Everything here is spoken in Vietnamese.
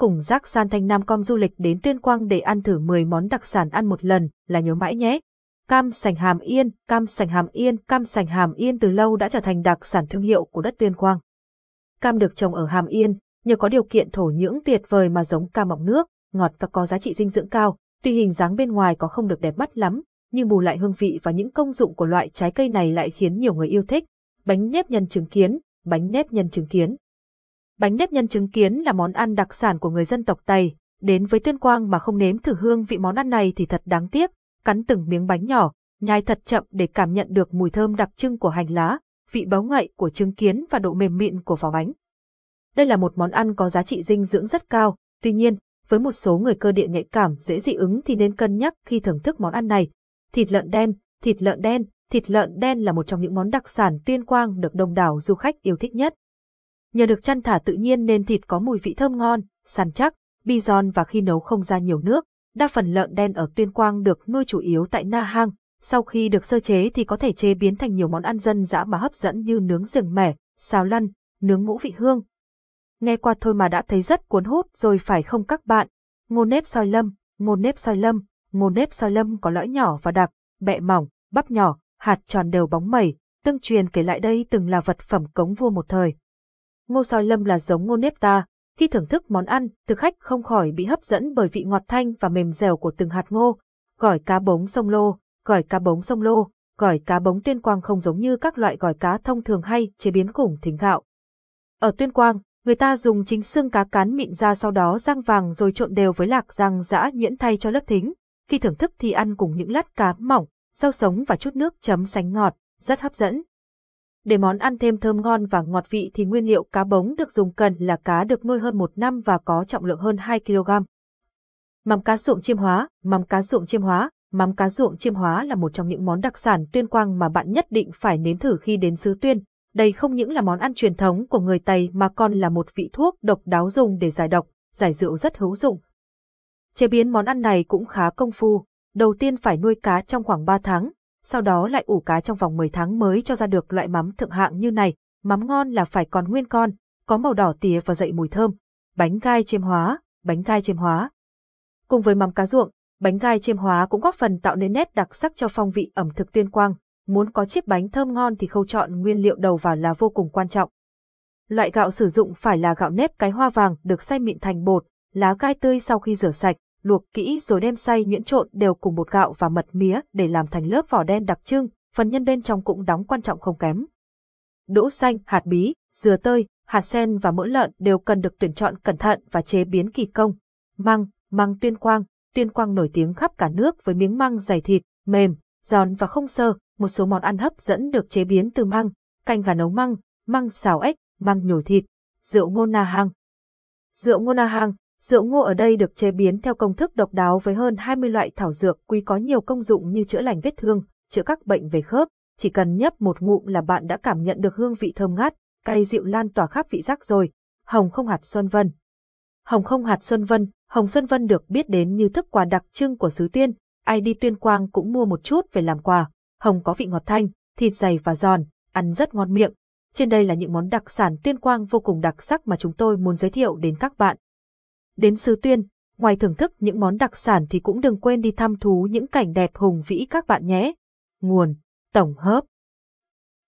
cùng Giác San Thanh Nam Com du lịch đến Tuyên Quang để ăn thử 10 món đặc sản ăn một lần, là nhớ mãi nhé. Cam sành hàm yên, cam sành hàm yên, cam sành hàm yên từ lâu đã trở thành đặc sản thương hiệu của đất Tuyên Quang. Cam được trồng ở Hàm Yên, nhờ có điều kiện thổ nhưỡng tuyệt vời mà giống cam mọng nước, ngọt và có giá trị dinh dưỡng cao, tuy hình dáng bên ngoài có không được đẹp mắt lắm, nhưng bù lại hương vị và những công dụng của loại trái cây này lại khiến nhiều người yêu thích. Bánh nếp nhân trứng kiến, bánh nếp nhân trứng kiến. Bánh nếp nhân trứng kiến là món ăn đặc sản của người dân tộc Tây, đến với Tuyên Quang mà không nếm thử hương vị món ăn này thì thật đáng tiếc, cắn từng miếng bánh nhỏ, nhai thật chậm để cảm nhận được mùi thơm đặc trưng của hành lá, vị béo ngậy của trứng kiến và độ mềm mịn của vỏ bánh. Đây là một món ăn có giá trị dinh dưỡng rất cao, tuy nhiên, với một số người cơ địa nhạy cảm dễ dị ứng thì nên cân nhắc khi thưởng thức món ăn này. Thịt lợn đen, thịt lợn đen, thịt lợn đen là một trong những món đặc sản tuyên quang được đông đảo du khách yêu thích nhất. Nhờ được chăn thả tự nhiên nên thịt có mùi vị thơm ngon, săn chắc, bi giòn và khi nấu không ra nhiều nước. Đa phần lợn đen ở Tuyên Quang được nuôi chủ yếu tại Na Hang, sau khi được sơ chế thì có thể chế biến thành nhiều món ăn dân dã mà hấp dẫn như nướng rừng mẻ, xào lăn, nướng ngũ vị hương. Nghe qua thôi mà đã thấy rất cuốn hút rồi phải không các bạn? Ngô nếp soi lâm, ngô nếp soi lâm, ngô nếp soi lâm có lõi nhỏ và đặc, bẹ mỏng, bắp nhỏ, hạt tròn đều bóng mẩy, tương truyền kể lại đây từng là vật phẩm cống vua một thời. Ngô soi lâm là giống ngô nếp ta, khi thưởng thức món ăn, thực khách không khỏi bị hấp dẫn bởi vị ngọt thanh và mềm dẻo của từng hạt ngô. Gỏi cá bống sông lô, gỏi cá bống sông lô, gỏi cá bống tuyên quang không giống như các loại gỏi cá thông thường hay chế biến cùng thính gạo. Ở tuyên quang, người ta dùng chính xương cá cán mịn ra sau đó rang vàng rồi trộn đều với lạc rang giã nhuyễn thay cho lớp thính. Khi thưởng thức thì ăn cùng những lát cá mỏng, rau sống và chút nước chấm sánh ngọt, rất hấp dẫn. Để món ăn thêm thơm ngon và ngọt vị thì nguyên liệu cá bống được dùng cần là cá được nuôi hơn một năm và có trọng lượng hơn 2 kg. Mắm cá ruộng chiêm hóa, mắm cá ruộng chiêm hóa, mắm cá ruộng chiêm hóa là một trong những món đặc sản tuyên quang mà bạn nhất định phải nếm thử khi đến xứ tuyên. Đây không những là món ăn truyền thống của người Tây mà còn là một vị thuốc độc đáo dùng để giải độc, giải rượu rất hữu dụng. Chế biến món ăn này cũng khá công phu, đầu tiên phải nuôi cá trong khoảng 3 tháng, sau đó lại ủ cá trong vòng 10 tháng mới cho ra được loại mắm thượng hạng như này. Mắm ngon là phải còn nguyên con, có màu đỏ tía và dậy mùi thơm. Bánh gai chiêm hóa, bánh gai chiêm hóa. Cùng với mắm cá ruộng, bánh gai chiêm hóa cũng góp phần tạo nên nét đặc sắc cho phong vị ẩm thực tuyên quang. Muốn có chiếc bánh thơm ngon thì khâu chọn nguyên liệu đầu vào là vô cùng quan trọng. Loại gạo sử dụng phải là gạo nếp cái hoa vàng được xay mịn thành bột, lá gai tươi sau khi rửa sạch, luộc kỹ rồi đem xay nhuyễn trộn đều cùng bột gạo và mật mía để làm thành lớp vỏ đen đặc trưng, phần nhân bên trong cũng đóng quan trọng không kém. Đỗ xanh, hạt bí, dừa tơi, hạt sen và mỡ lợn đều cần được tuyển chọn cẩn thận và chế biến kỳ công. Măng, măng tuyên quang, tuyên quang nổi tiếng khắp cả nước với miếng măng dày thịt, mềm, giòn và không sơ, một số món ăn hấp dẫn được chế biến từ măng, canh gà nấu măng, măng xào ếch, măng nhồi thịt, rượu ngô na hang. Rượu ngô na hang, Rượu ngô ở đây được chế biến theo công thức độc đáo với hơn 20 loại thảo dược quý có nhiều công dụng như chữa lành vết thương, chữa các bệnh về khớp. Chỉ cần nhấp một ngụm là bạn đã cảm nhận được hương vị thơm ngát, cay dịu lan tỏa khắp vị giác rồi. Hồng không hạt xuân vân Hồng không hạt xuân vân, hồng xuân vân được biết đến như thức quà đặc trưng của xứ tuyên, ai đi tuyên quang cũng mua một chút về làm quà. Hồng có vị ngọt thanh, thịt dày và giòn, ăn rất ngon miệng. Trên đây là những món đặc sản tuyên quang vô cùng đặc sắc mà chúng tôi muốn giới thiệu đến các bạn. Đến xứ tuyên, ngoài thưởng thức những món đặc sản thì cũng đừng quên đi thăm thú những cảnh đẹp hùng vĩ các bạn nhé. Nguồn, tổng hợp